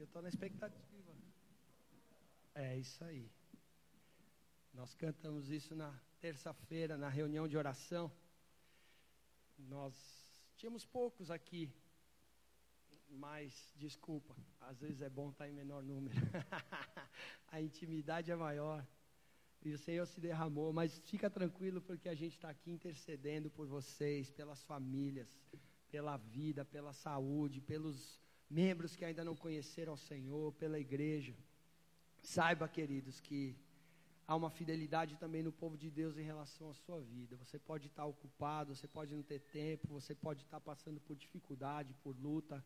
Eu estou na expectativa. É isso aí. Nós cantamos isso na terça-feira, na reunião de oração. Nós tínhamos poucos aqui, mas desculpa, às vezes é bom estar em menor número. a intimidade é maior. E o Senhor se derramou, mas fica tranquilo porque a gente está aqui intercedendo por vocês, pelas famílias, pela vida, pela saúde, pelos membros que ainda não conheceram o Senhor, pela igreja. Saiba, queridos, que há uma fidelidade também no povo de Deus em relação à sua vida. Você pode estar ocupado, você pode não ter tempo, você pode estar passando por dificuldade, por luta,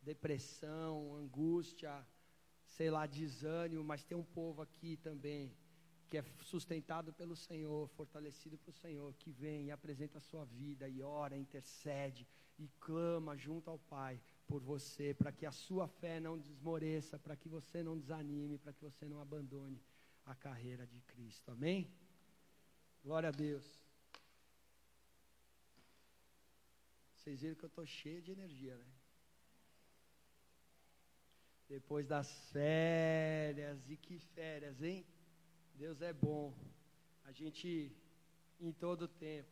depressão, angústia, sei lá, desânimo, mas tem um povo aqui também que é sustentado pelo Senhor, fortalecido pelo Senhor, que vem e apresenta a sua vida e ora, intercede e clama junto ao Pai por você, para que a sua fé não desmoreça, para que você não desanime, para que você não abandone a carreira de Cristo. Amém? Glória a Deus. Vocês viram que eu estou cheio de energia, né? Depois das férias, e que férias, hein? Deus é bom. A gente, em todo tempo,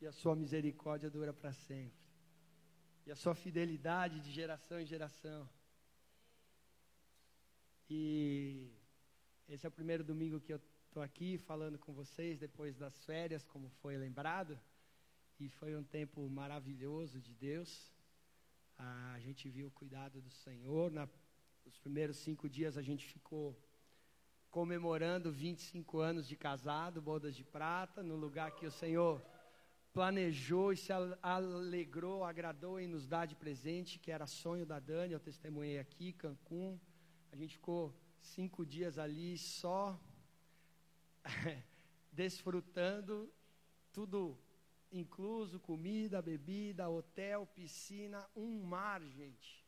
e a sua misericórdia dura para sempre e a sua fidelidade de geração em geração. E esse é o primeiro domingo que eu estou aqui falando com vocês depois das férias, como foi lembrado. E foi um tempo maravilhoso de Deus. A gente viu o cuidado do Senhor. Na, os primeiros cinco dias a gente ficou comemorando 25 anos de casado, bodas de prata, no lugar que o Senhor planejou e se alegrou, agradou em nos dar de presente, que era sonho da Dani, eu testemunhei aqui, Cancún. A gente ficou cinco dias ali só desfrutando, tudo incluso, comida, bebida, hotel, piscina, um mar, gente.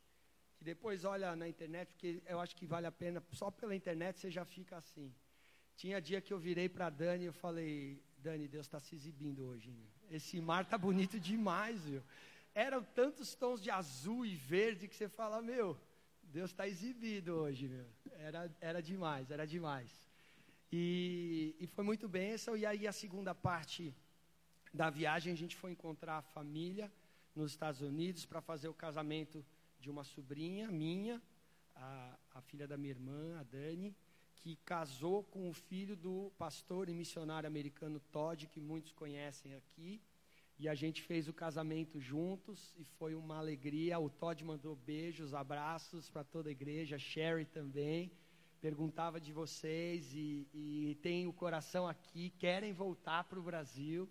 Que depois olha na internet, porque eu acho que vale a pena, só pela internet você já fica assim. Tinha dia que eu virei para a Dani e eu falei, Dani, Deus está se exibindo hoje. Esse mar tá bonito demais, viu? Eram tantos tons de azul e verde que você fala, meu, Deus está exibido hoje, meu. Era, era demais, era demais. E, e foi muito bênção. E aí a segunda parte da viagem a gente foi encontrar a família nos Estados Unidos para fazer o casamento de uma sobrinha minha, a, a filha da minha irmã, a Dani que casou com o filho do pastor e missionário americano Todd, que muitos conhecem aqui. E a gente fez o casamento juntos e foi uma alegria. O Todd mandou beijos, abraços para toda a igreja, Sherry também. Perguntava de vocês e, e tem o coração aqui, querem voltar para o Brasil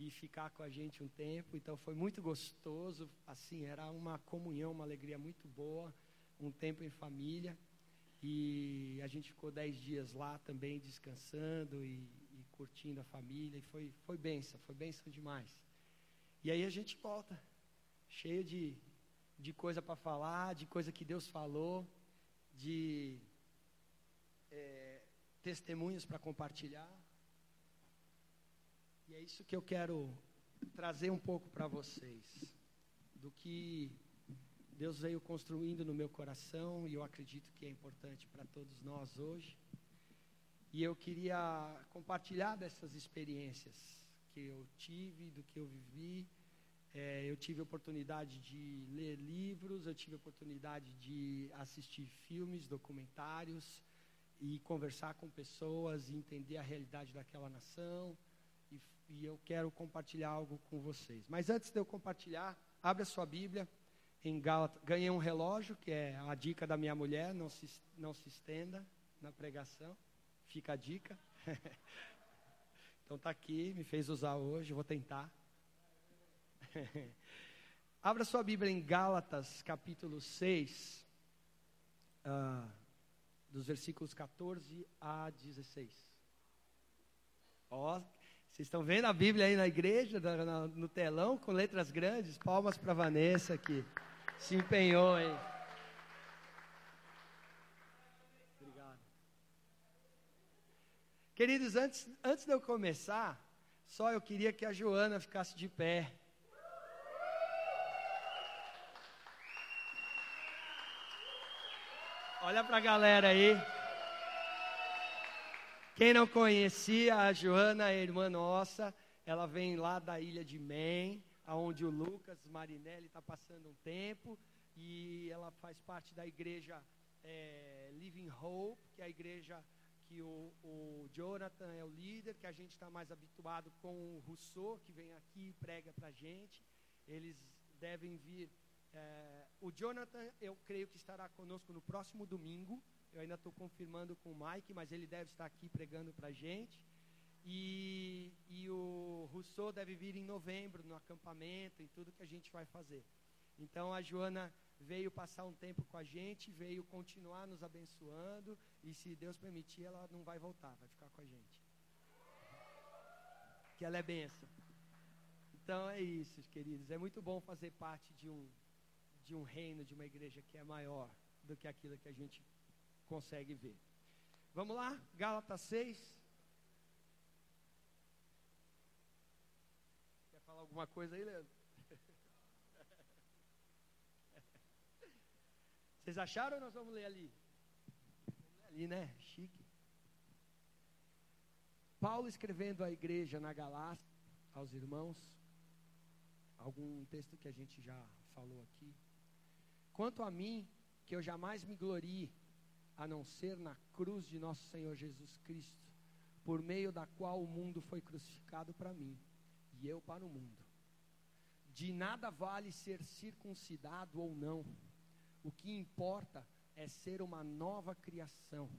e ficar com a gente um tempo. Então foi muito gostoso. Assim, era uma comunhão, uma alegria muito boa, um tempo em família. E a gente ficou dez dias lá também descansando e, e curtindo a família. E foi, foi benção, foi benção demais. E aí a gente volta, cheio de, de coisa para falar, de coisa que Deus falou, de é, testemunhos para compartilhar. E é isso que eu quero trazer um pouco para vocês, do que Deus veio construindo no meu coração e eu acredito que é importante para todos nós hoje. E eu queria compartilhar dessas experiências que eu tive, do que eu vivi. É, eu tive oportunidade de ler livros, eu tive oportunidade de assistir filmes, documentários e conversar com pessoas e entender a realidade daquela nação. E, e eu quero compartilhar algo com vocês. Mas antes de eu compartilhar, abra sua Bíblia em Gálatas, ganhei um relógio, que é a dica da minha mulher, não se, não se estenda na pregação, fica a dica. então está aqui, me fez usar hoje, vou tentar. Abra sua Bíblia em Gálatas, capítulo 6, uh, ah, dos versículos 14 a 16. Ó, vocês estão vendo a Bíblia aí na igreja, no telão, com letras grandes? Palmas para Vanessa aqui. Se empenhou, hein? Obrigado. Queridos, antes, antes de eu começar, só eu queria que a Joana ficasse de pé. Olha para a galera aí. Quem não conhecia, a Joana é irmã nossa. Ela vem lá da ilha de Man, aonde o Lucas Marinelli está passando um tempo. E ela faz parte da igreja é, Living Hope, que é a igreja que o, o Jonathan é o líder, que a gente está mais habituado com o Rousseau, que vem aqui e prega para a gente. Eles devem vir. É, o Jonathan, eu creio que estará conosco no próximo domingo. Eu ainda estou confirmando com o Mike, mas ele deve estar aqui pregando para a gente. E, e o Rousseau deve vir em novembro no acampamento, em tudo que a gente vai fazer. Então a Joana veio passar um tempo com a gente, veio continuar nos abençoando, e se Deus permitir, ela não vai voltar, vai ficar com a gente. Que ela é benção. Então é isso, queridos. É muito bom fazer parte de um, de um reino, de uma igreja que é maior do que aquilo que a gente consegue ver. Vamos lá, Gálatas 6. Quer falar alguma coisa aí, Leandro? Vocês acharam ou nós vamos ler ali? Ali, né? Chique. Paulo escrevendo à igreja na Galácia, aos irmãos, algum texto que a gente já falou aqui. Quanto a mim, que eu jamais me glorie, a não ser na cruz de nosso Senhor Jesus Cristo, por meio da qual o mundo foi crucificado para mim e eu para o mundo. De nada vale ser circuncidado ou não o que importa é ser uma nova criação.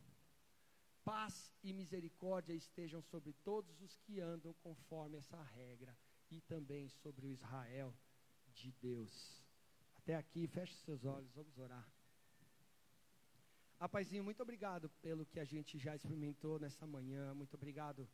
Paz e misericórdia estejam sobre todos os que andam conforme essa regra e também sobre o Israel de Deus. Até aqui, feche seus olhos, vamos orar. Apaizinho, muito obrigado pelo que a gente já experimentou nessa manhã. Muito obrigado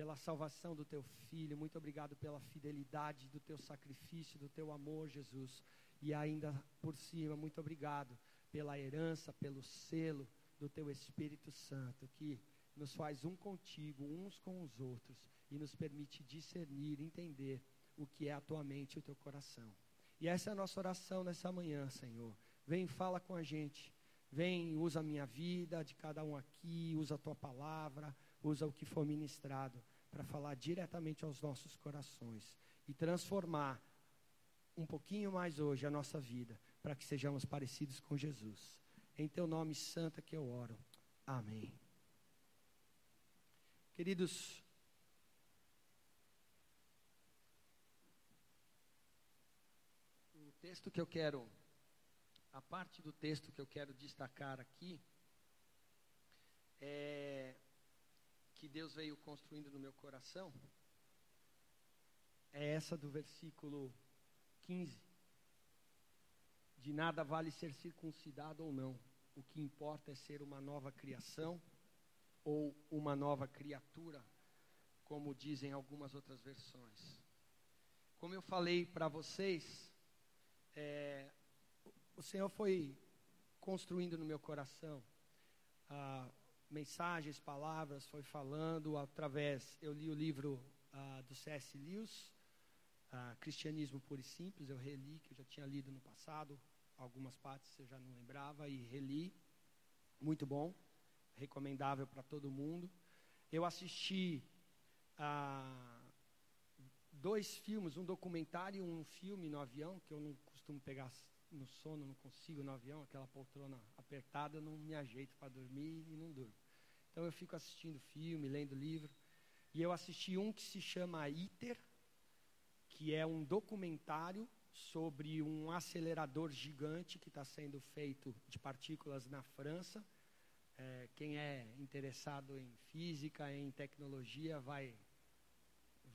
pela salvação do teu filho. Muito obrigado pela fidelidade do teu sacrifício, do teu amor, Jesus. E ainda por cima, muito obrigado pela herança, pelo selo do teu Espírito Santo, que nos faz um contigo, uns com os outros, e nos permite discernir, entender o que é a tua mente e o teu coração. E essa é a nossa oração nessa manhã, Senhor. Vem, fala com a gente. Vem, usa a minha vida, de cada um aqui, usa a tua palavra, usa o que for ministrado para falar diretamente aos nossos corações e transformar um pouquinho mais hoje a nossa vida, para que sejamos parecidos com Jesus. Em teu nome santo é que eu oro. Amém. Queridos, o texto que eu quero, a parte do texto que eu quero destacar aqui, é que Deus veio construindo no meu coração, é essa do versículo 15. De nada vale ser circuncidado ou não. O que importa é ser uma nova criação ou uma nova criatura, como dizem algumas outras versões. Como eu falei para vocês, é, o Senhor foi construindo no meu coração ah, mensagens, palavras, foi falando através. Eu li o livro ah, do C.S. Lewis, ah, Cristianismo Puro e Simples, eu reli, que eu já tinha lido no passado, algumas partes eu já não lembrava, e reli. Muito bom, recomendável para todo mundo. Eu assisti a dois filmes, um documentário e um filme no avião, que eu não costumo pegar no sono, não consigo no avião, aquela poltrona apertada, eu não me ajeito para dormir e não durmo. Então eu fico assistindo filme, lendo livro. E eu assisti um que se chama ITER, que é um documentário sobre um acelerador gigante que está sendo feito de partículas na França. É, quem é interessado em física, em tecnologia, vai,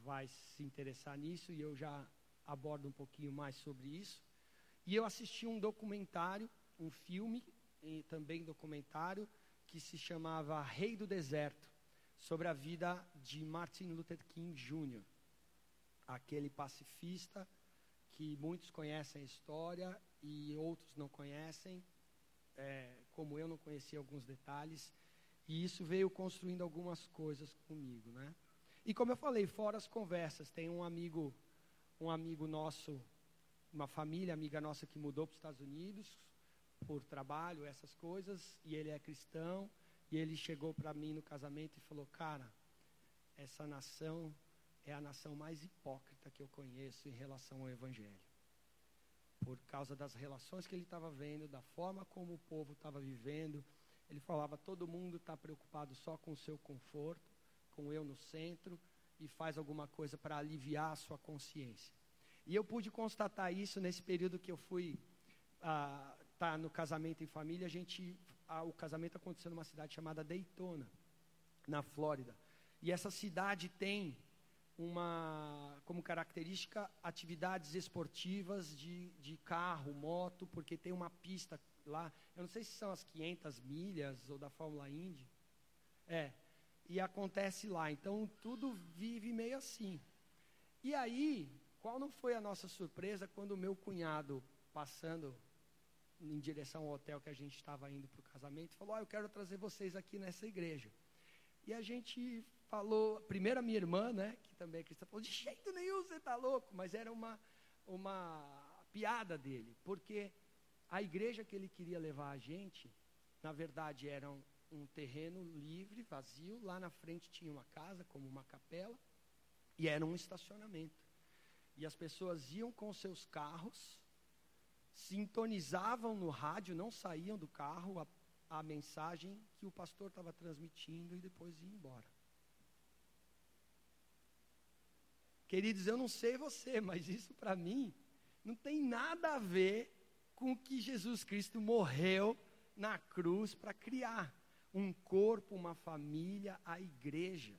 vai se interessar nisso e eu já abordo um pouquinho mais sobre isso. E eu assisti um documentário, um filme, também documentário, que se chamava Rei do Deserto, sobre a vida de Martin Luther King Jr aquele pacifista que muitos conhecem a história e outros não conhecem, é, como eu não conhecia alguns detalhes, e isso veio construindo algumas coisas comigo, né? E como eu falei, fora as conversas, tem um amigo, um amigo nosso, uma família amiga nossa que mudou para os Estados Unidos, por trabalho, essas coisas, e ele é cristão, e ele chegou para mim no casamento e falou: Cara, essa nação é a nação mais hipócrita que eu conheço em relação ao Evangelho. Por causa das relações que ele estava vendo, da forma como o povo estava vivendo. Ele falava: todo mundo está preocupado só com o seu conforto, com eu no centro, e faz alguma coisa para aliviar a sua consciência. E eu pude constatar isso nesse período que eu fui ah, tá no casamento em família. A gente, o casamento aconteceu numa cidade chamada Daytona, na Flórida. E essa cidade tem uma como característica atividades esportivas de, de carro, moto, porque tem uma pista lá. Eu não sei se são as 500 milhas ou da Fórmula Indy. É. E acontece lá. Então tudo vive meio assim. E aí, qual não foi a nossa surpresa quando o meu cunhado, passando em direção ao hotel que a gente estava indo para o casamento, falou: oh, Eu quero trazer vocês aqui nessa igreja. E a gente falou, primeiro a minha irmã, né, que também é cristã, falou: De jeito nenhum, você está louco. Mas era uma, uma piada dele, porque a igreja que ele queria levar a gente, na verdade, era um, um terreno livre, vazio. Lá na frente tinha uma casa, como uma capela, e era um estacionamento. E as pessoas iam com seus carros, sintonizavam no rádio, não saíam do carro a, a mensagem que o pastor estava transmitindo e depois iam embora. Queridos, eu não sei você, mas isso para mim não tem nada a ver com o que Jesus Cristo morreu na cruz para criar um corpo, uma família, a igreja.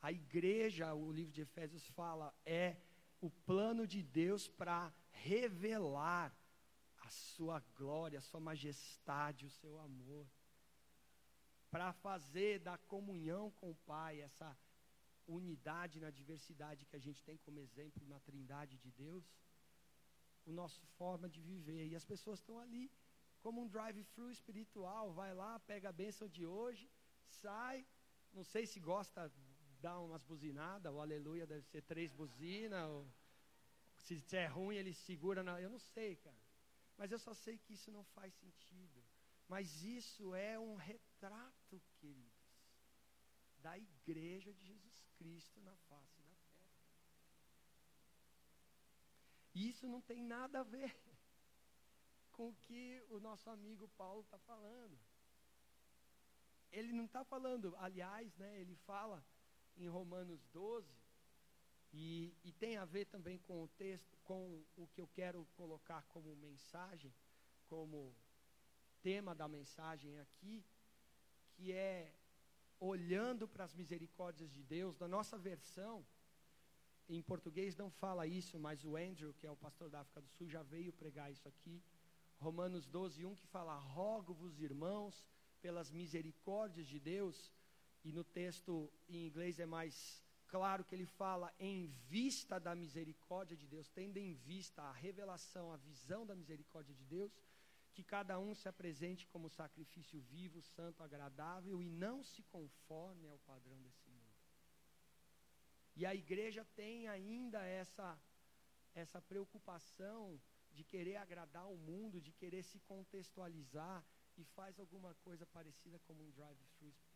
A igreja, o livro de Efésios fala, é o plano de Deus para revelar a sua glória, a sua majestade, o seu amor. Para fazer da comunhão com o Pai, essa unidade na diversidade que a gente tem como exemplo na Trindade de Deus, o nosso forma de viver. E as pessoas estão ali como um drive-thru espiritual, vai lá, pega a bênção de hoje, sai, não sei se gosta dá umas buzinadas, o aleluia deve ser três buzinas, ou, se é ruim ele segura na. Eu não sei, cara. Mas eu só sei que isso não faz sentido. Mas isso é um retrato, queridos, da igreja de Jesus Cristo na face da terra. Isso não tem nada a ver com o que o nosso amigo Paulo está falando. Ele não está falando, aliás, né, ele fala em Romanos 12, e, e, tem a ver também com o texto, com o que eu quero colocar como mensagem, como tema da mensagem aqui, que é olhando para as misericórdias de Deus, da nossa versão, em português não fala isso, mas o Andrew, que é o pastor da África do Sul, já veio pregar isso aqui. Romanos 12, 1, que fala: Rogo-vos, irmãos, pelas misericórdias de Deus, e no texto em inglês é mais claro que ele fala em vista da misericórdia de Deus, tendo em vista a revelação, a visão da misericórdia de Deus, que cada um se apresente como sacrifício vivo, santo, agradável e não se conforme ao padrão desse mundo. E a igreja tem ainda essa essa preocupação de querer agradar o mundo, de querer se contextualizar e faz alguma coisa parecida como um drive-thru.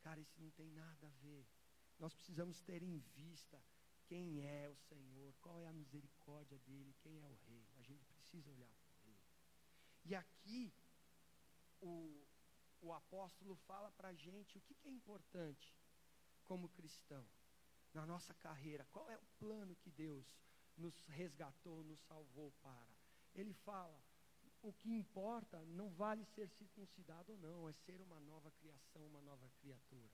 Cara, isso não tem nada a ver. Nós precisamos ter em vista quem é o Senhor, qual é a misericórdia dele, quem é o rei. A gente precisa olhar para o rei. E aqui, o, o apóstolo fala para a gente o que, que é importante como cristão na nossa carreira. Qual é o plano que Deus nos resgatou, nos salvou para? Ele fala: o que importa não vale ser circuncidado ou não, é ser uma nova criação, uma nova criatura.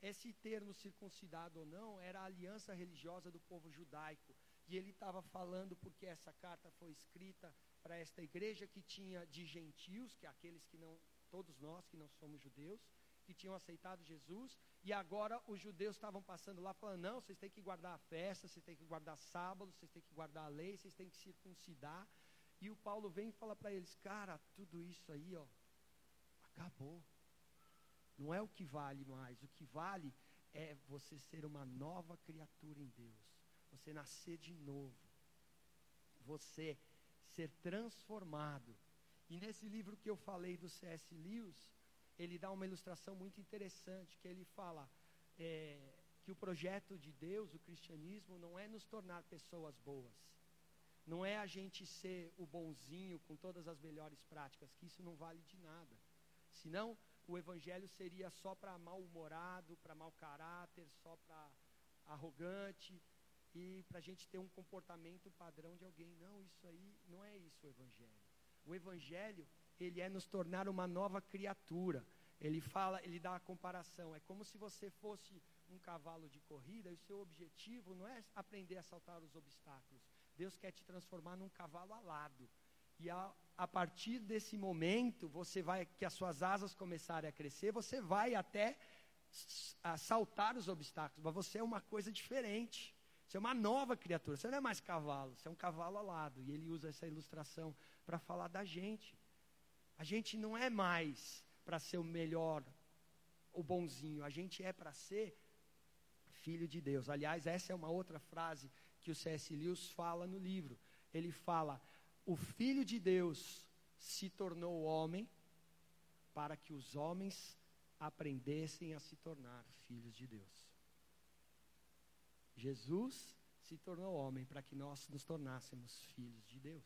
Esse termo circuncidado ou não era a aliança religiosa do povo judaico. E ele estava falando porque essa carta foi escrita para esta igreja que tinha de gentios, que é aqueles que não, todos nós que não somos judeus, que tinham aceitado Jesus, e agora os judeus estavam passando lá falando: não, vocês têm que guardar a festa, vocês têm que guardar sábado, vocês têm que guardar a lei, vocês têm que circuncidar. E o Paulo vem e fala para eles: cara, tudo isso aí, ó, acabou. Não é o que vale mais. O que vale é você ser uma nova criatura em Deus. Você nascer de novo. Você ser transformado E nesse livro que eu falei do C.S. Lewis, ele dá uma ilustração muito interessante, que ele fala é, que o projeto de Deus, o cristianismo, não é nos tornar pessoas boas. Não é a gente ser o bonzinho com todas as melhores práticas, que isso não vale de nada. Senão, o evangelho seria só para mal-humorado, para mau caráter, só para arrogante e para a gente ter um comportamento padrão de alguém. Não, isso aí não é isso o evangelho. O evangelho, ele é nos tornar uma nova criatura. Ele fala, ele dá a comparação. É como se você fosse um cavalo de corrida e o seu objetivo não é aprender a saltar os obstáculos. Deus quer te transformar num cavalo alado. E a, a partir desse momento, você vai que as suas asas começarem a crescer, você vai até saltar os obstáculos, mas você é uma coisa diferente. Você é uma nova criatura, você não é mais cavalo, você é um cavalo alado. E ele usa essa ilustração para falar da gente. A gente não é mais para ser o melhor, o bonzinho, a gente é para ser filho de Deus. Aliás, essa é uma outra frase que o C.S. Lewis fala no livro. Ele fala: o filho de Deus se tornou homem para que os homens aprendessem a se tornar filhos de Deus. Jesus se tornou homem para que nós nos tornássemos filhos de Deus.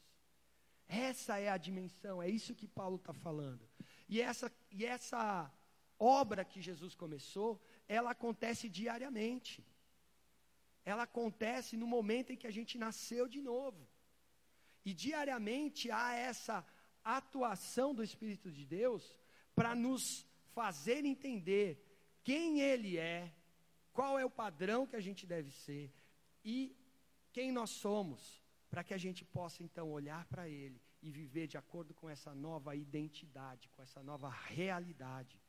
Essa é a dimensão, é isso que Paulo está falando. E essa, e essa obra que Jesus começou, ela acontece diariamente. Ela acontece no momento em que a gente nasceu de novo. E diariamente há essa atuação do Espírito de Deus para nos fazer entender quem Ele é, qual é o padrão que a gente deve ser e quem nós somos, para que a gente possa então olhar para Ele e viver de acordo com essa nova identidade, com essa nova realidade.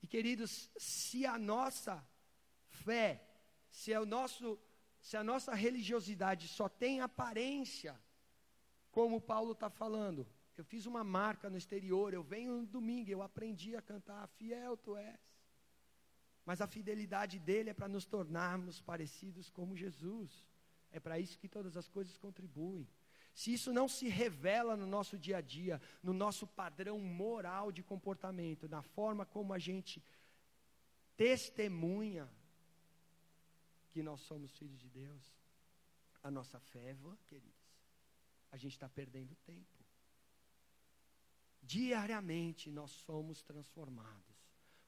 E queridos, se a nossa fé, se, é o nosso, se a nossa religiosidade só tem aparência, como Paulo está falando, eu fiz uma marca no exterior, eu venho no domingo, eu aprendi a cantar, fiel tu és. Mas a fidelidade dele é para nos tornarmos parecidos como Jesus. É para isso que todas as coisas contribuem. Se isso não se revela no nosso dia a dia, no nosso padrão moral de comportamento, na forma como a gente testemunha que nós somos filhos de Deus, a nossa fé é vã, queridos. A gente está perdendo tempo. Diariamente nós somos transformados.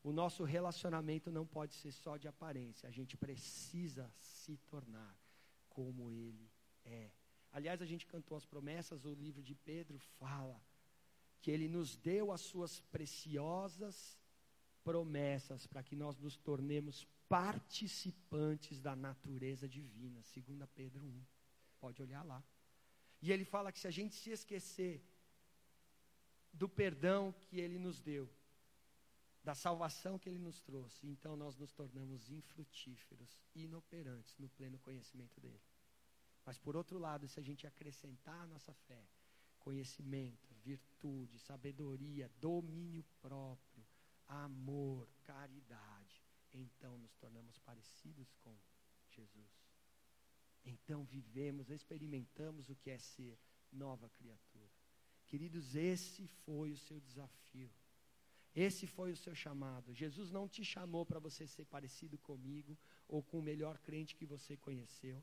O nosso relacionamento não pode ser só de aparência, a gente precisa se tornar como Ele é. Aliás, a gente cantou as promessas, o livro de Pedro fala que ele nos deu as suas preciosas promessas para que nós nos tornemos participantes da natureza divina, segundo Pedro 1. Pode olhar lá. E ele fala que se a gente se esquecer do perdão que ele nos deu, da salvação que ele nos trouxe, então nós nos tornamos infrutíferos, inoperantes no pleno conhecimento dele. Mas por outro lado, se a gente acrescentar a nossa fé, conhecimento, virtude, sabedoria, domínio próprio, amor, caridade, então nos tornamos parecidos com Jesus. Então vivemos, experimentamos o que é ser nova criatura. Queridos, esse foi o seu desafio. Esse foi o seu chamado. Jesus não te chamou para você ser parecido comigo ou com o melhor crente que você conheceu.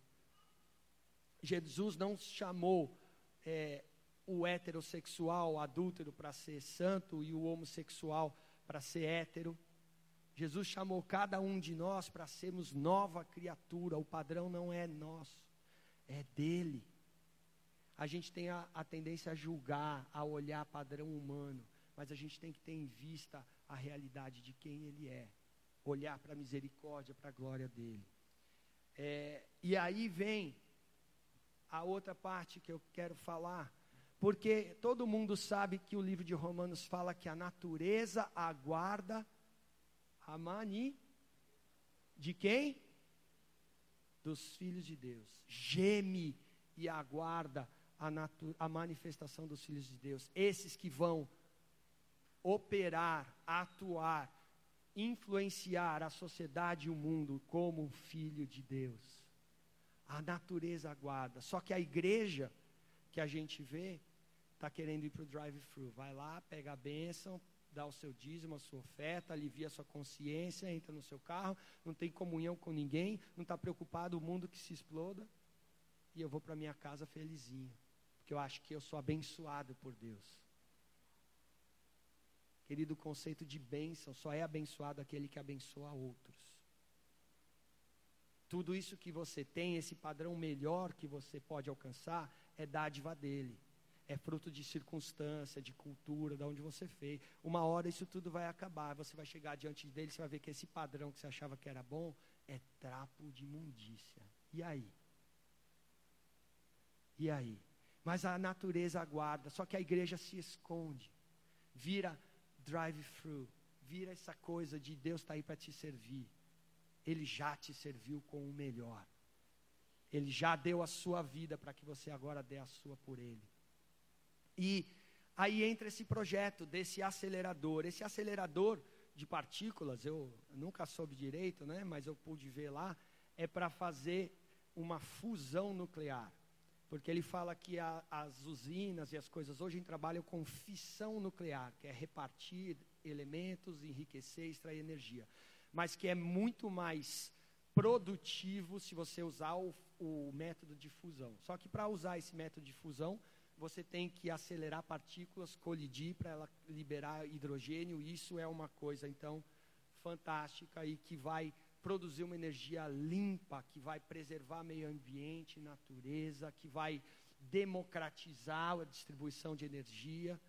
Jesus não chamou é, o heterossexual, o adúltero, para ser santo e o homossexual para ser hétero. Jesus chamou cada um de nós para sermos nova criatura. O padrão não é nosso, é dele a gente tem a, a tendência a julgar, a olhar padrão humano, mas a gente tem que ter em vista a realidade de quem ele é, olhar para a misericórdia, para a glória dele. É, e aí vem a outra parte que eu quero falar, porque todo mundo sabe que o livro de Romanos fala que a natureza aguarda a mani de quem? Dos filhos de Deus. Geme e aguarda a, a manifestação dos filhos de Deus. Esses que vão operar, atuar, influenciar a sociedade e o mundo como filho de Deus. A natureza aguarda. Só que a igreja que a gente vê está querendo ir para o drive-thru. Vai lá, pega a bênção, dá o seu dízimo, a sua oferta, alivia a sua consciência, entra no seu carro, não tem comunhão com ninguém, não está preocupado o mundo que se exploda, e eu vou para minha casa felizinho, porque eu acho que eu sou abençoado por Deus. Querido, o conceito de bênção só é abençoado aquele que abençoa outros. Tudo isso que você tem, esse padrão melhor que você pode alcançar, é dádiva dele. É fruto de circunstância, de cultura, de onde você fez. Uma hora isso tudo vai acabar. Você vai chegar diante dele, você vai ver que esse padrão que você achava que era bom é trapo de imundícia. E aí? E aí? Mas a natureza aguarda, só que a igreja se esconde. Vira drive-thru. Vira essa coisa de Deus está aí para te servir. Ele já te serviu com o melhor. Ele já deu a sua vida para que você agora dê a sua por Ele. E aí entra esse projeto desse acelerador. Esse acelerador de partículas, eu nunca soube direito, né, mas eu pude ver lá, é para fazer uma fusão nuclear. Porque ele fala que a, as usinas e as coisas hoje trabalham com fissão nuclear, que é repartir elementos, enriquecer, extrair energia. Mas que é muito mais produtivo se você usar o, o método de fusão. Só que para usar esse método de fusão, você tem que acelerar partículas, colidir para ela liberar hidrogênio. Isso é uma coisa, então, fantástica e que vai produzir uma energia limpa, que vai preservar meio ambiente, natureza, que vai democratizar a distribuição de energia.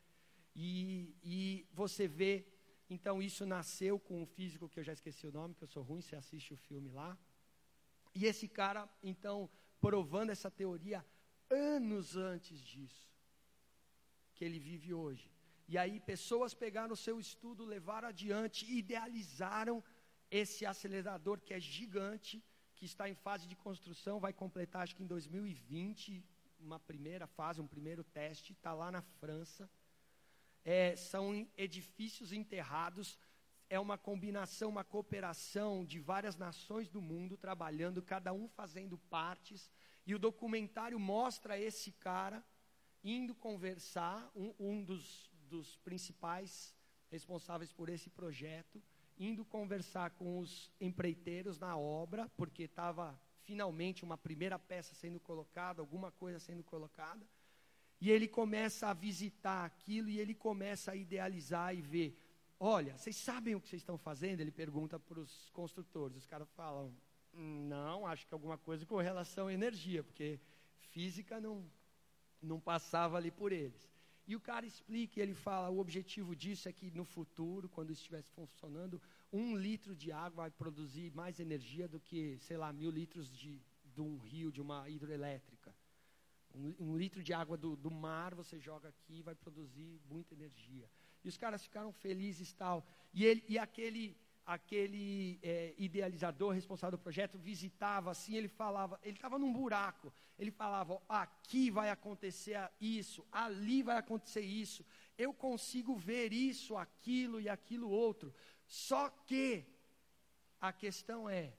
E, e você vê, então isso nasceu com um físico que eu já esqueci o nome, que eu sou ruim, você assiste o filme lá. E esse cara, então, provando essa teoria anos antes disso, que ele vive hoje. E aí pessoas pegaram o seu estudo, levaram adiante, idealizaram esse acelerador que é gigante, que está em fase de construção, vai completar acho que em 2020 uma primeira fase, um primeiro teste, está lá na França. É, são edifícios enterrados, é uma combinação, uma cooperação de várias nações do mundo trabalhando, cada um fazendo partes. E o documentário mostra esse cara indo conversar, um, um dos, dos principais responsáveis por esse projeto, indo conversar com os empreiteiros na obra, porque estava finalmente uma primeira peça sendo colocada, alguma coisa sendo colocada. E ele começa a visitar aquilo e ele começa a idealizar e ver. Olha, vocês sabem o que vocês estão fazendo? Ele pergunta para os construtores. Os caras falam: Não, acho que alguma coisa com relação à energia, porque física não, não passava ali por eles. E o cara explica, e ele fala, o objetivo disso é que no futuro, quando estivesse funcionando, um litro de água vai produzir mais energia do que, sei lá, mil litros de, de um rio, de uma hidroelétrica. Um, um litro de água do, do mar você joga aqui e vai produzir muita energia. E os caras ficaram felizes tal. E, ele, e aquele aquele é, idealizador responsável do projeto visitava assim, ele falava, ele estava num buraco, ele falava, aqui vai acontecer isso, ali vai acontecer isso, eu consigo ver isso, aquilo e aquilo outro. Só que a questão é,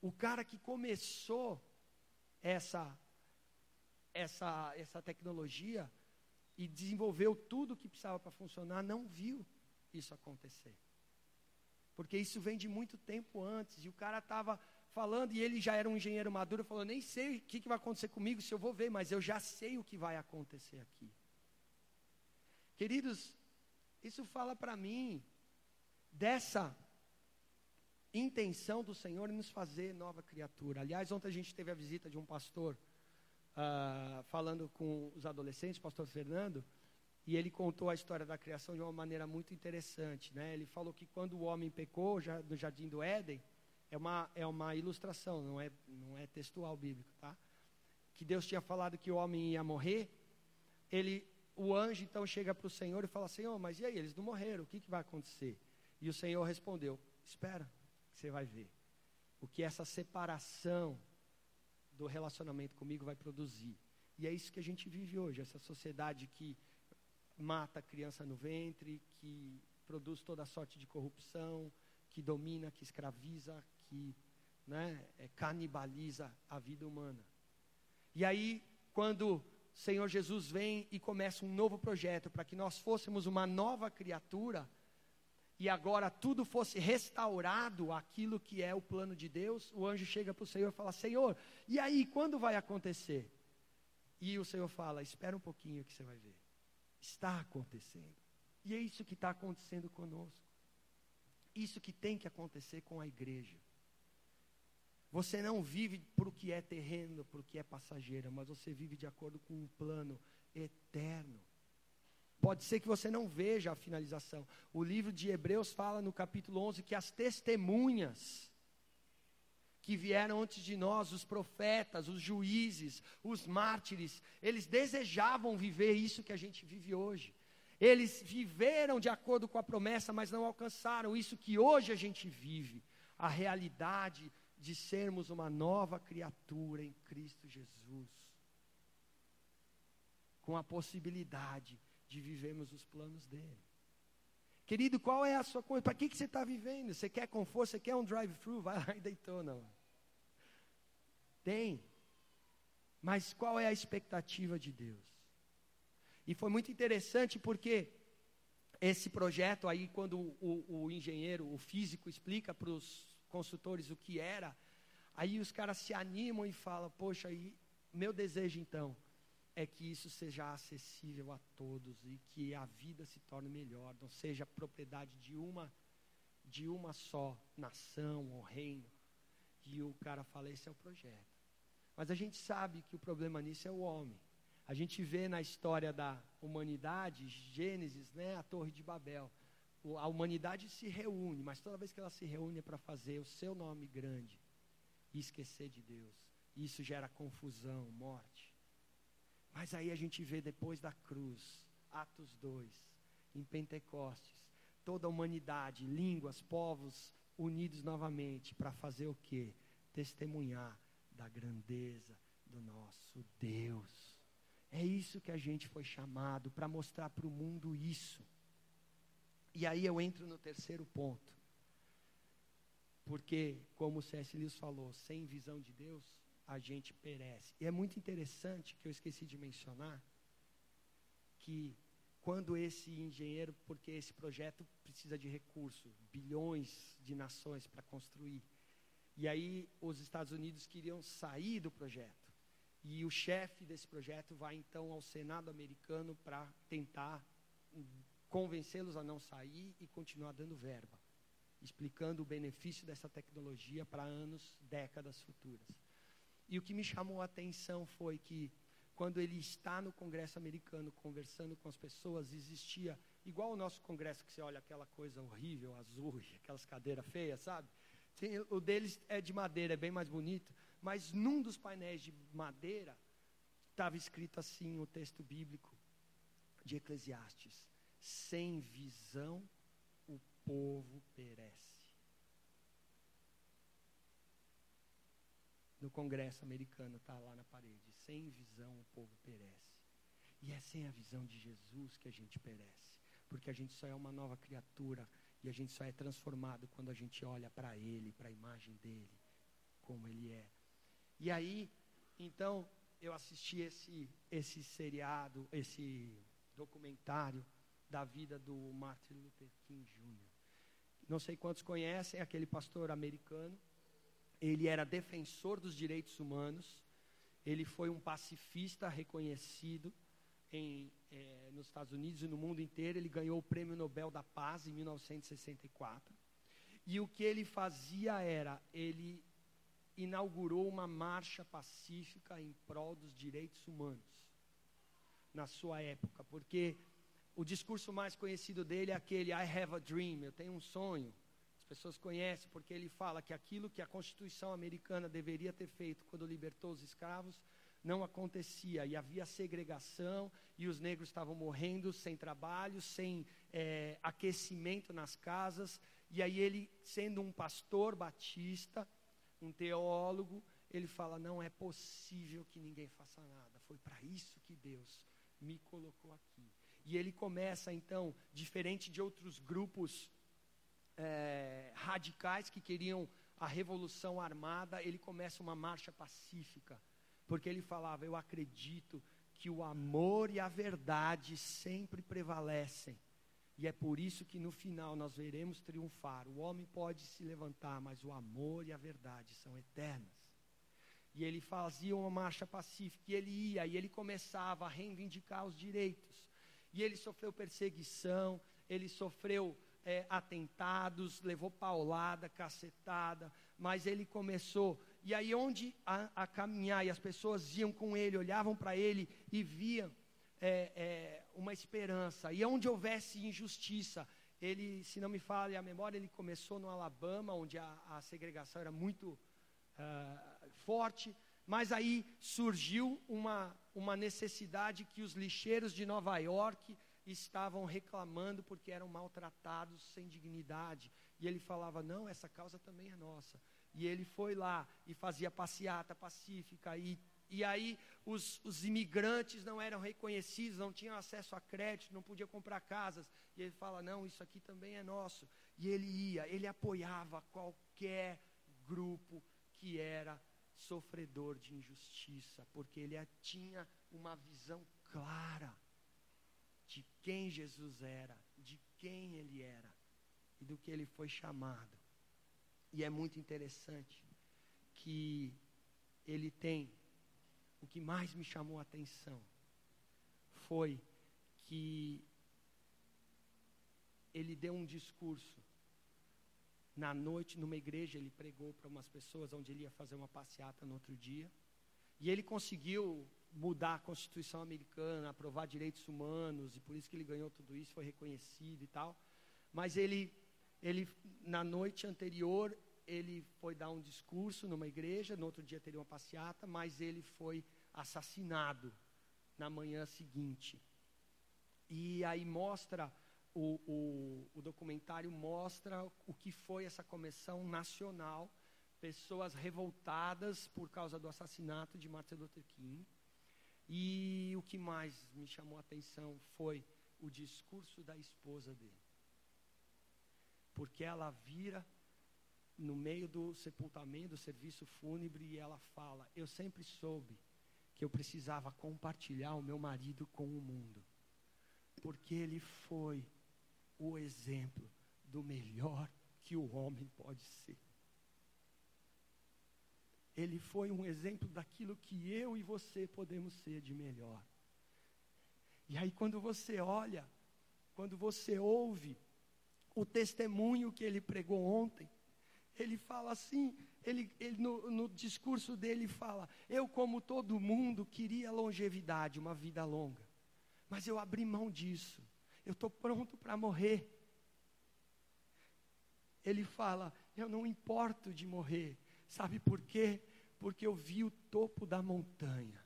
o cara que começou essa essa essa tecnologia e desenvolveu tudo o que precisava para funcionar, não viu isso acontecer. Porque isso vem de muito tempo antes. E o cara estava falando, e ele já era um engenheiro maduro, falou: nem sei o que, que vai acontecer comigo se eu vou ver, mas eu já sei o que vai acontecer aqui. Queridos, isso fala para mim dessa intenção do Senhor em nos fazer nova criatura. Aliás, ontem a gente teve a visita de um pastor uh, falando com os adolescentes, pastor Fernando, e ele contou a história da criação de uma maneira muito interessante. Né? Ele falou que quando o homem pecou já, no jardim do Éden, é uma, é uma ilustração, não é, não é textual bíblico, tá? Que Deus tinha falado que o homem ia morrer. Ele, o anjo então chega para o Senhor e fala: Senhor, mas e aí? Eles não morreram, o que, que vai acontecer? E o Senhor respondeu: Espera, você vai ver. O que essa separação do relacionamento comigo vai produzir. E é isso que a gente vive hoje, essa sociedade que mata a criança no ventre, que produz toda sorte de corrupção, que domina, que escraviza, que né, é, canibaliza a vida humana. E aí, quando Senhor Jesus vem e começa um novo projeto para que nós fôssemos uma nova criatura e agora tudo fosse restaurado, aquilo que é o plano de Deus, o anjo chega para o Senhor e fala: Senhor, e aí, quando vai acontecer? E o Senhor fala: Espera um pouquinho que você vai ver. Está acontecendo. E é isso que está acontecendo conosco. Isso que tem que acontecer com a igreja. Você não vive para o que é terreno, para o que é passageiro, mas você vive de acordo com um plano eterno. Pode ser que você não veja a finalização. O livro de Hebreus fala no capítulo 11 que as testemunhas que vieram antes de nós, os profetas, os juízes, os mártires, eles desejavam viver isso que a gente vive hoje. Eles viveram de acordo com a promessa, mas não alcançaram isso que hoje a gente vive, a realidade de sermos uma nova criatura em Cristo Jesus. Com a possibilidade de vivermos os planos dele. Querido, qual é a sua coisa? Para que, que você está vivendo? Você quer conforto? Você quer um drive-thru? Vai lá e Daytona. Tem. Mas qual é a expectativa de Deus? E foi muito interessante porque esse projeto aí, quando o, o engenheiro, o físico, explica para os consultores o que era, aí os caras se animam e falam: Poxa, aí, meu desejo então é que isso seja acessível a todos e que a vida se torne melhor, não seja propriedade de uma de uma só nação ou reino. E o cara fala, esse é o projeto. Mas a gente sabe que o problema nisso é o homem. A gente vê na história da humanidade, Gênesis, né, a Torre de Babel. A humanidade se reúne, mas toda vez que ela se reúne é para fazer o seu nome grande e esquecer de Deus. Isso gera confusão, morte. Mas aí a gente vê depois da cruz, Atos 2, em Pentecostes, toda a humanidade, línguas, povos unidos novamente para fazer o quê? Testemunhar da grandeza do nosso Deus. É isso que a gente foi chamado para mostrar para o mundo isso. E aí eu entro no terceiro ponto. Porque, como o C.S. Lewis falou, sem visão de Deus, a gente perece. E é muito interessante que eu esqueci de mencionar que quando esse engenheiro, porque esse projeto precisa de recurso, bilhões de nações para construir. E aí os Estados Unidos queriam sair do projeto. E o chefe desse projeto vai então ao Senado americano para tentar convencê-los a não sair e continuar dando verba, explicando o benefício dessa tecnologia para anos, décadas futuras. E o que me chamou a atenção foi que, quando ele está no Congresso americano conversando com as pessoas, existia, igual o nosso Congresso, que você olha aquela coisa horrível, azul, aquelas cadeiras feias, sabe? Tem, o deles é de madeira, é bem mais bonito, mas num dos painéis de madeira estava escrito assim o texto bíblico de Eclesiastes: sem visão o povo perece. no Congresso americano, está lá na parede. Sem visão o povo perece. E é sem a visão de Jesus que a gente perece. Porque a gente só é uma nova criatura e a gente só é transformado quando a gente olha para Ele, para a imagem dele, como Ele é. E aí, então, eu assisti esse, esse seriado, esse documentário da vida do Martin Luther King Jr. Não sei quantos conhecem aquele pastor americano ele era defensor dos direitos humanos, ele foi um pacifista reconhecido em, é, nos Estados Unidos e no mundo inteiro. Ele ganhou o Prêmio Nobel da Paz em 1964. E o que ele fazia era, ele inaugurou uma marcha pacífica em prol dos direitos humanos na sua época, porque o discurso mais conhecido dele é aquele I have a dream, eu tenho um sonho pessoas conhecem porque ele fala que aquilo que a Constituição americana deveria ter feito quando libertou os escravos não acontecia e havia segregação e os negros estavam morrendo sem trabalho, sem é, aquecimento nas casas. E aí ele, sendo um pastor batista, um teólogo, ele fala: não é possível que ninguém faça nada. Foi para isso que Deus me colocou aqui. E ele começa então, diferente de outros grupos é, radicais que queriam a revolução armada, ele começa uma marcha pacífica, porque ele falava: Eu acredito que o amor e a verdade sempre prevalecem. E é por isso que no final nós veremos triunfar. O homem pode se levantar, mas o amor e a verdade são eternas. E ele fazia uma marcha pacífica, e ele ia, e ele começava a reivindicar os direitos. E ele sofreu perseguição, ele sofreu é, atentados, levou paulada, cacetada, mas ele começou. E aí, onde a, a caminhar, e as pessoas iam com ele, olhavam para ele e viam é, é, uma esperança. E onde houvesse injustiça, ele, se não me falha a memória, ele começou no Alabama, onde a, a segregação era muito uh, forte. Mas aí surgiu uma, uma necessidade que os lixeiros de Nova York estavam reclamando porque eram maltratados sem dignidade. E ele falava: não, essa causa também é nossa. E ele foi lá e fazia passeata pacífica e e aí os, os, imigrantes não eram reconhecidos, não tinham acesso a crédito, não podiam comprar casas. E ele fala: não, isso aqui também é nosso. E ele ia, ele apoiava qualquer grupo que era sofredor de injustiça, porque ele tinha uma visão clara de quem Jesus era, de quem ele era e do que ele foi chamado. E é muito interessante que ele tem o que mais me chamou a atenção foi que ele deu um discurso na noite numa igreja, ele pregou para umas pessoas onde ele ia fazer uma passeata no outro dia. E ele conseguiu mudar a Constituição americana, aprovar direitos humanos, e por isso que ele ganhou tudo isso, foi reconhecido e tal. Mas ele, ele na noite anterior, ele foi dar um discurso numa igreja, no outro dia teria uma passeata, mas ele foi assassinado na manhã seguinte. E aí mostra, o, o, o documentário mostra o que foi essa comissão nacional, pessoas revoltadas por causa do assassinato de Martin Luther King. E o que mais me chamou a atenção foi o discurso da esposa dele. Porque ela vira no meio do sepultamento, do serviço fúnebre, e ela fala: Eu sempre soube que eu precisava compartilhar o meu marido com o mundo, porque ele foi o exemplo do melhor que o homem pode ser. Ele foi um exemplo daquilo que eu e você podemos ser de melhor. E aí, quando você olha, quando você ouve o testemunho que ele pregou ontem, ele fala assim: ele, ele no, no, discurso dele fala: Eu, como todo mundo, queria longevidade, uma vida longa, mas eu abri mão disso, eu estou pronto para morrer. Ele fala: Eu não importo de morrer, sabe por quê? Porque eu vi o topo da montanha,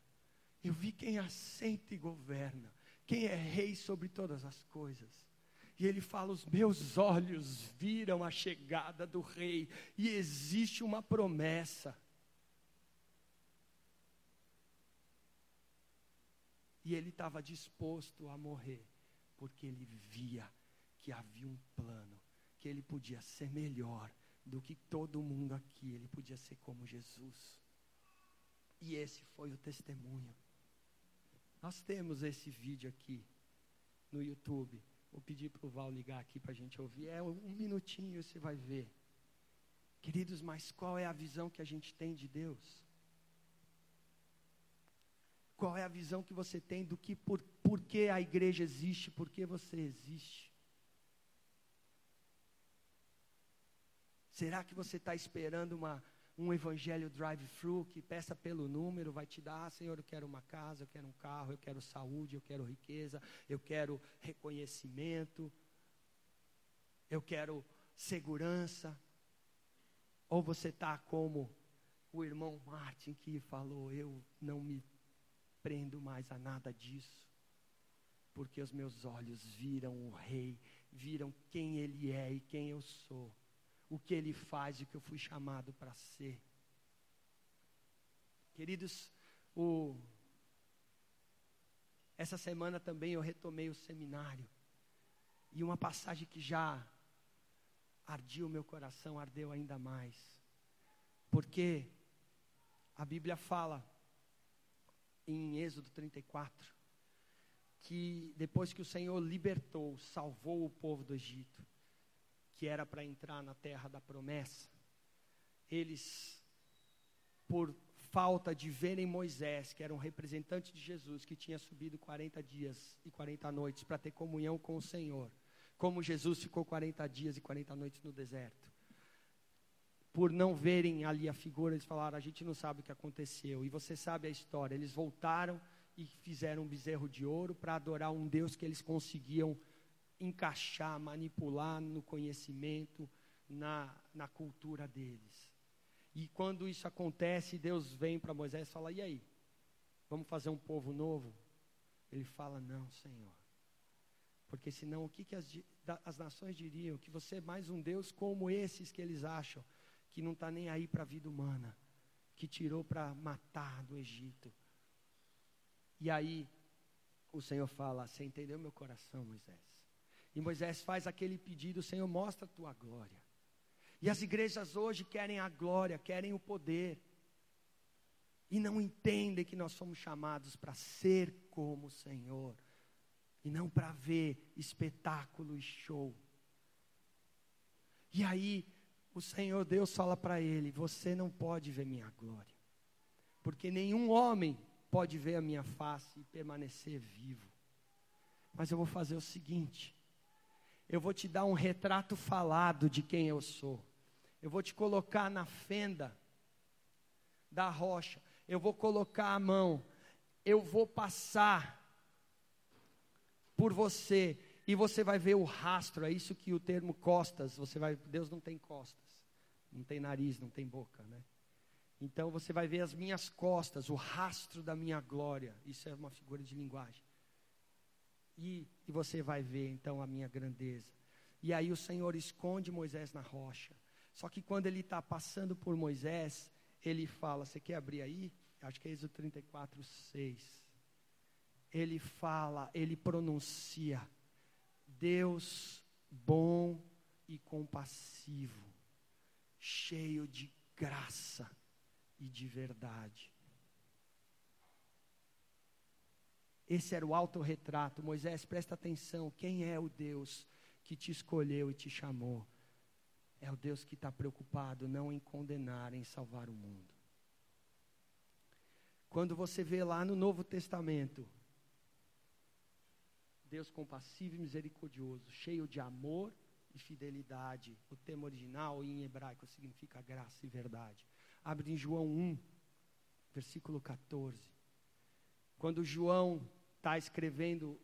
eu vi quem assenta e governa, quem é rei sobre todas as coisas. E ele fala: Os meus olhos viram a chegada do rei, e existe uma promessa. E ele estava disposto a morrer, porque ele via que havia um plano, que ele podia ser melhor do que todo mundo aqui, ele podia ser como Jesus. E esse foi o testemunho. Nós temos esse vídeo aqui no YouTube. Vou pedir para o Val ligar aqui para a gente ouvir. É um minutinho você vai ver. Queridos, mas qual é a visão que a gente tem de Deus? Qual é a visão que você tem do que por, por que a igreja existe, por que você existe? Será que você está esperando uma, um evangelho drive-thru que peça pelo número, vai te dar, ah, Senhor, eu quero uma casa, eu quero um carro, eu quero saúde, eu quero riqueza, eu quero reconhecimento, eu quero segurança. Ou você está como o irmão Martin que falou: Eu não me prendo mais a nada disso, porque os meus olhos viram o Rei, viram quem Ele é e quem eu sou o que ele faz e o que eu fui chamado para ser. Queridos, o, essa semana também eu retomei o seminário. E uma passagem que já ardia o meu coração, ardeu ainda mais. Porque a Bíblia fala em Êxodo 34, que depois que o Senhor libertou, salvou o povo do Egito, que era para entrar na terra da promessa, eles, por falta de verem Moisés, que era um representante de Jesus, que tinha subido 40 dias e 40 noites para ter comunhão com o Senhor, como Jesus ficou 40 dias e 40 noites no deserto. Por não verem ali a figura, eles falaram: a gente não sabe o que aconteceu. E você sabe a história. Eles voltaram e fizeram um bezerro de ouro para adorar um Deus que eles conseguiam encaixar, manipular no conhecimento, na, na cultura deles. E quando isso acontece, Deus vem para Moisés e fala: E aí? Vamos fazer um povo novo? Ele fala: Não, Senhor. Porque senão o que, que as, as nações diriam? Que você é mais um Deus como esses que eles acham, que não está nem aí para a vida humana, que tirou para matar do Egito. E aí o Senhor fala: Você entendeu meu coração, Moisés? Moisés faz aquele pedido: Senhor, mostra a tua glória. E as igrejas hoje querem a glória, querem o poder. E não entendem que nós somos chamados para ser como o Senhor. E não para ver espetáculo e show. E aí, o Senhor Deus fala para ele: Você não pode ver minha glória. Porque nenhum homem pode ver a minha face e permanecer vivo. Mas eu vou fazer o seguinte: eu vou te dar um retrato falado de quem eu sou. Eu vou te colocar na fenda da rocha. Eu vou colocar a mão. Eu vou passar por você e você vai ver o rastro. É isso que o termo costas. Você vai. Deus não tem costas, não tem nariz, não tem boca, né? Então você vai ver as minhas costas, o rastro da minha glória. Isso é uma figura de linguagem. E, e você vai ver então a minha grandeza. E aí o Senhor esconde Moisés na rocha. Só que quando ele está passando por Moisés, ele fala: Você quer abrir aí? Acho que é Êxodo 34, 6. Ele fala, ele pronuncia: Deus bom e compassivo, cheio de graça e de verdade. Esse era o autorretrato. Moisés, presta atenção: quem é o Deus que te escolheu e te chamou? É o Deus que está preocupado não em condenar, em salvar o mundo. Quando você vê lá no Novo Testamento, Deus compassivo e misericordioso, cheio de amor e fidelidade. O termo original em hebraico significa graça e verdade. Abre em João 1, versículo 14. Quando João está escrevendo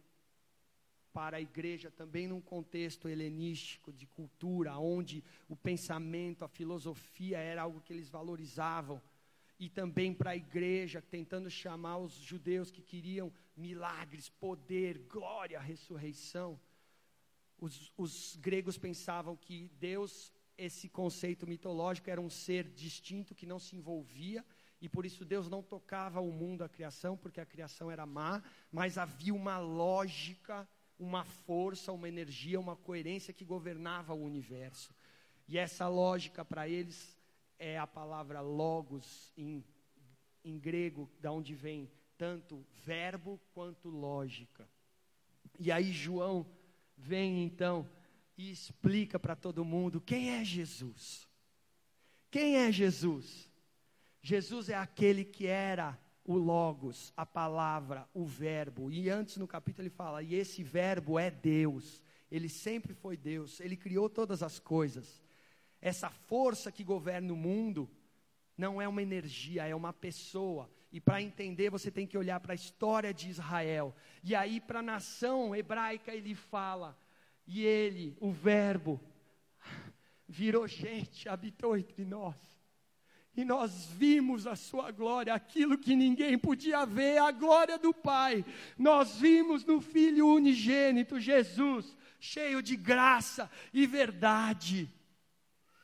para a igreja também num contexto helenístico de cultura, onde o pensamento, a filosofia era algo que eles valorizavam, e também para a igreja, tentando chamar os judeus que queriam milagres, poder, glória, ressurreição. Os, os gregos pensavam que Deus, esse conceito mitológico, era um ser distinto que não se envolvia e por isso Deus não tocava o mundo, a criação, porque a criação era má, mas havia uma lógica uma força, uma energia, uma coerência que governava o universo. E essa lógica para eles é a palavra logos em, em grego, da onde vem tanto verbo quanto lógica. E aí João vem então e explica para todo mundo quem é Jesus. Quem é Jesus? Jesus é aquele que era o Logos, a palavra, o Verbo. E antes no capítulo ele fala: e esse Verbo é Deus. Ele sempre foi Deus, ele criou todas as coisas. Essa força que governa o mundo não é uma energia, é uma pessoa. E para entender, você tem que olhar para a história de Israel. E aí, para a nação hebraica, ele fala: e ele, o Verbo, virou gente, habitou entre nós e nós vimos a sua glória, aquilo que ninguém podia ver, a glória do Pai. Nós vimos no Filho unigênito, Jesus, cheio de graça e verdade.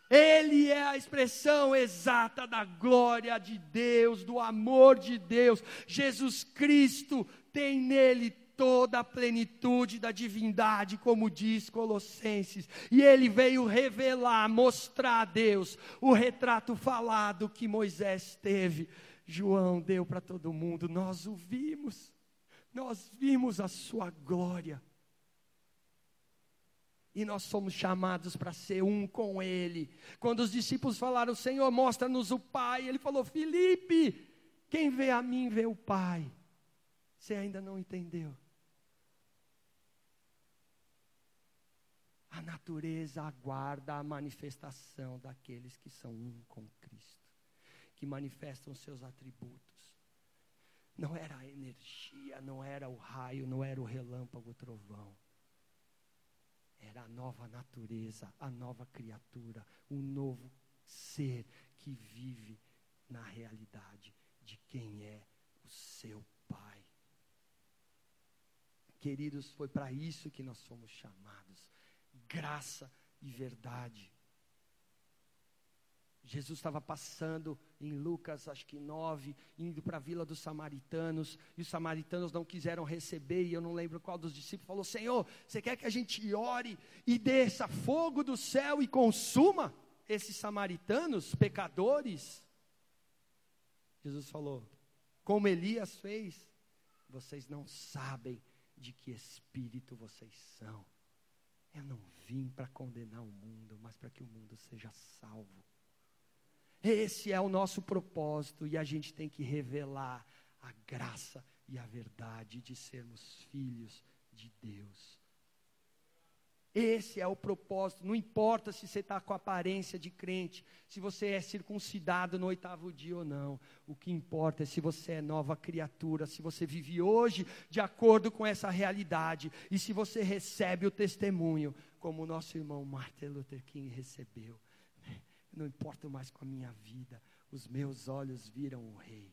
Ele é a expressão exata da glória de Deus, do amor de Deus. Jesus Cristo tem nele toda a plenitude da divindade, como diz Colossenses. E ele veio revelar, mostrar a Deus o retrato falado que Moisés teve. João deu para todo mundo, nós o vimos, nós vimos a sua glória. E nós somos chamados para ser um com Ele. Quando os discípulos falaram, Senhor, mostra-nos o Pai, Ele falou, Felipe, quem vê a mim vê o Pai. Você ainda não entendeu? A natureza aguarda a manifestação daqueles que são um com Cristo, que manifestam seus atributos. Não era a energia, não era o raio, não era o relâmpago, o trovão. Era a nova natureza, a nova criatura, o novo ser que vive na realidade de quem é o seu Pai. Queridos, foi para isso que nós fomos chamados graça e verdade. Jesus estava passando em Lucas, acho que 9, indo para a vila dos samaritanos, e os samaritanos não quiseram receber, e eu não lembro qual dos discípulos falou: Senhor, você quer que a gente ore e desça fogo do céu e consuma esses samaritanos, pecadores? Jesus falou: Como Elias fez, vocês não sabem de que espírito vocês são. Eu não vim para condenar o mundo, mas para que o mundo seja salvo. Esse é o nosso propósito e a gente tem que revelar a graça e a verdade de sermos filhos de Deus. Esse é o propósito. Não importa se você está com aparência de crente, se você é circuncidado no oitavo dia ou não. O que importa é se você é nova criatura, se você vive hoje de acordo com essa realidade e se você recebe o testemunho, como o nosso irmão Martin Luther King recebeu. Não importa mais com a minha vida, os meus olhos viram o Rei.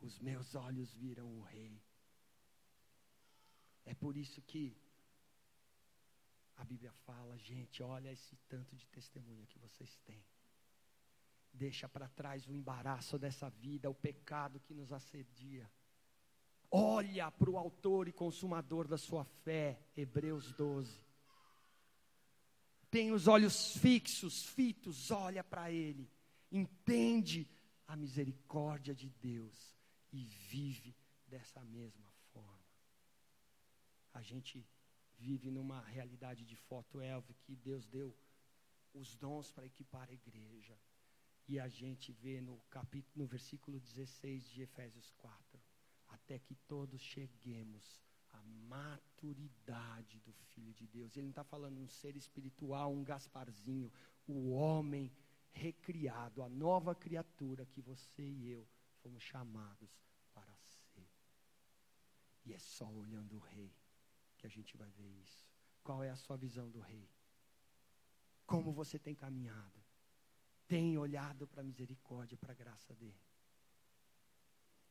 Os meus olhos viram o Rei. É por isso que a Bíblia fala, gente, olha esse tanto de testemunha que vocês têm. Deixa para trás o embaraço dessa vida, o pecado que nos assedia. Olha para o autor e consumador da sua fé, Hebreus 12. Tem os olhos fixos, fitos, olha para ele. Entende a misericórdia de Deus e vive dessa mesma a gente vive numa realidade de foto elve que Deus deu os dons para equipar a igreja. E a gente vê no capítulo, no versículo 16 de Efésios 4, até que todos cheguemos à maturidade do Filho de Deus. Ele não está falando um ser espiritual, um Gasparzinho, o homem recriado, a nova criatura que você e eu fomos chamados para ser. E é só olhando o Rei que a gente vai ver isso. Qual é a sua visão do rei? Como você tem caminhado? Tem olhado para a misericórdia, para a graça dele?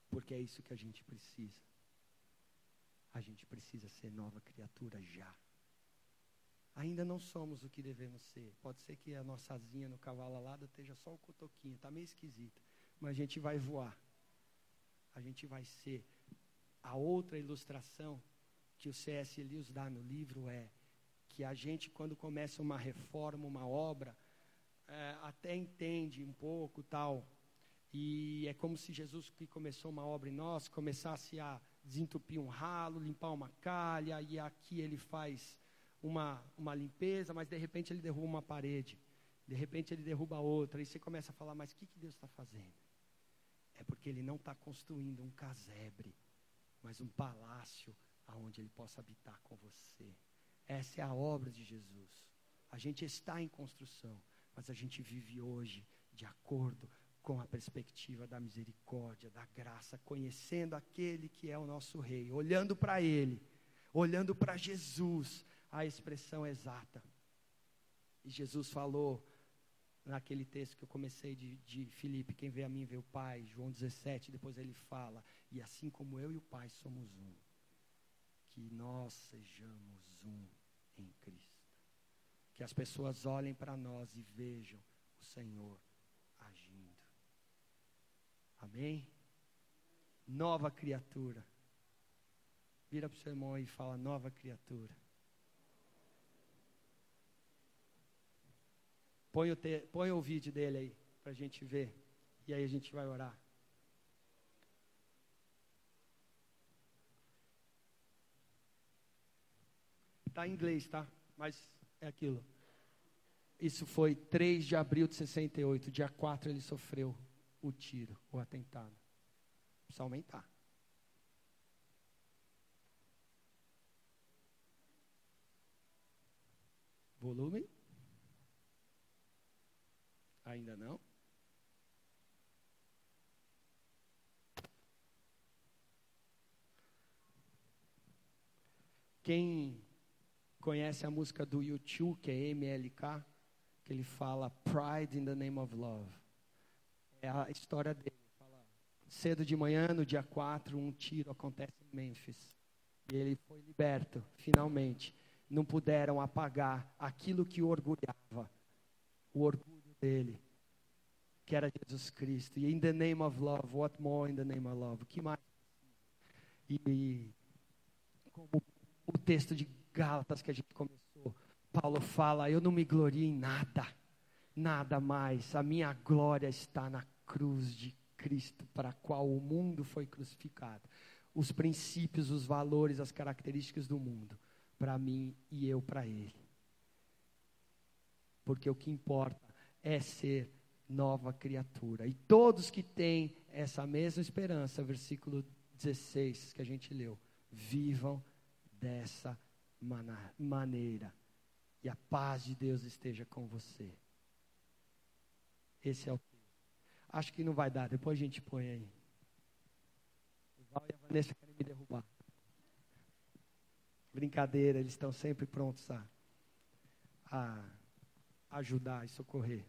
Porque é isso que a gente precisa. A gente precisa ser nova criatura já. Ainda não somos o que devemos ser. Pode ser que a nossa asinha no cavalo alado esteja só o cotoquinho, está meio esquisita. Mas a gente vai voar. A gente vai ser. A outra ilustração que o C.S. Lewis dá no livro é que a gente, quando começa uma reforma, uma obra, é, até entende um pouco tal. E é como se Jesus, que começou uma obra em nós, começasse a desentupir um ralo, limpar uma calha, e aqui ele faz uma, uma limpeza, mas de repente ele derruba uma parede, de repente ele derruba outra, e você começa a falar: mas o que, que Deus está fazendo? É porque ele não está construindo um casebre, mas um palácio aonde Ele possa habitar com você. Essa é a obra de Jesus. A gente está em construção, mas a gente vive hoje de acordo com a perspectiva da misericórdia, da graça, conhecendo aquele que é o nosso Rei, olhando para Ele, olhando para Jesus, a expressão exata. E Jesus falou naquele texto que eu comecei de, de Filipe: quem vê a mim vê o Pai, João 17, depois ele fala, e assim como eu e o Pai somos um que nós sejamos um em Cristo. Que as pessoas olhem para nós e vejam o Senhor agindo. Amém? Nova criatura. Vira para o seu irmão e fala: nova criatura. Põe o, te, põe o vídeo dele aí, para a gente ver. E aí a gente vai orar. Está em inglês, tá? Mas é aquilo. Isso foi 3 de abril de 68. Dia 4 ele sofreu o tiro, o atentado. Precisa aumentar. Volume? Ainda não? Quem conhece a música do YouTube, que é MLK, que ele fala Pride in the Name of Love. É a história dele. Fala, cedo de manhã, no dia 4, um tiro acontece em Memphis. E ele foi liberto, finalmente. Não puderam apagar aquilo que o orgulhava, o orgulho dele, que era Jesus Cristo. E in the name of love, what more in the name of love? O que mais? E como o texto de Gálatas que a gente começou, Paulo fala: Eu não me glorio em nada, nada mais. A minha glória está na cruz de Cristo, para a qual o mundo foi crucificado. Os princípios, os valores, as características do mundo, para mim e eu para Ele. Porque o que importa é ser nova criatura. E todos que têm essa mesma esperança, versículo 16 que a gente leu, vivam dessa maneira. E a paz de Deus esteja com você. Esse é o Acho que não vai dar, depois a gente põe aí. O Val e a Vanessa querem me derrubar. Brincadeira, eles estão sempre prontos a, a ajudar e socorrer.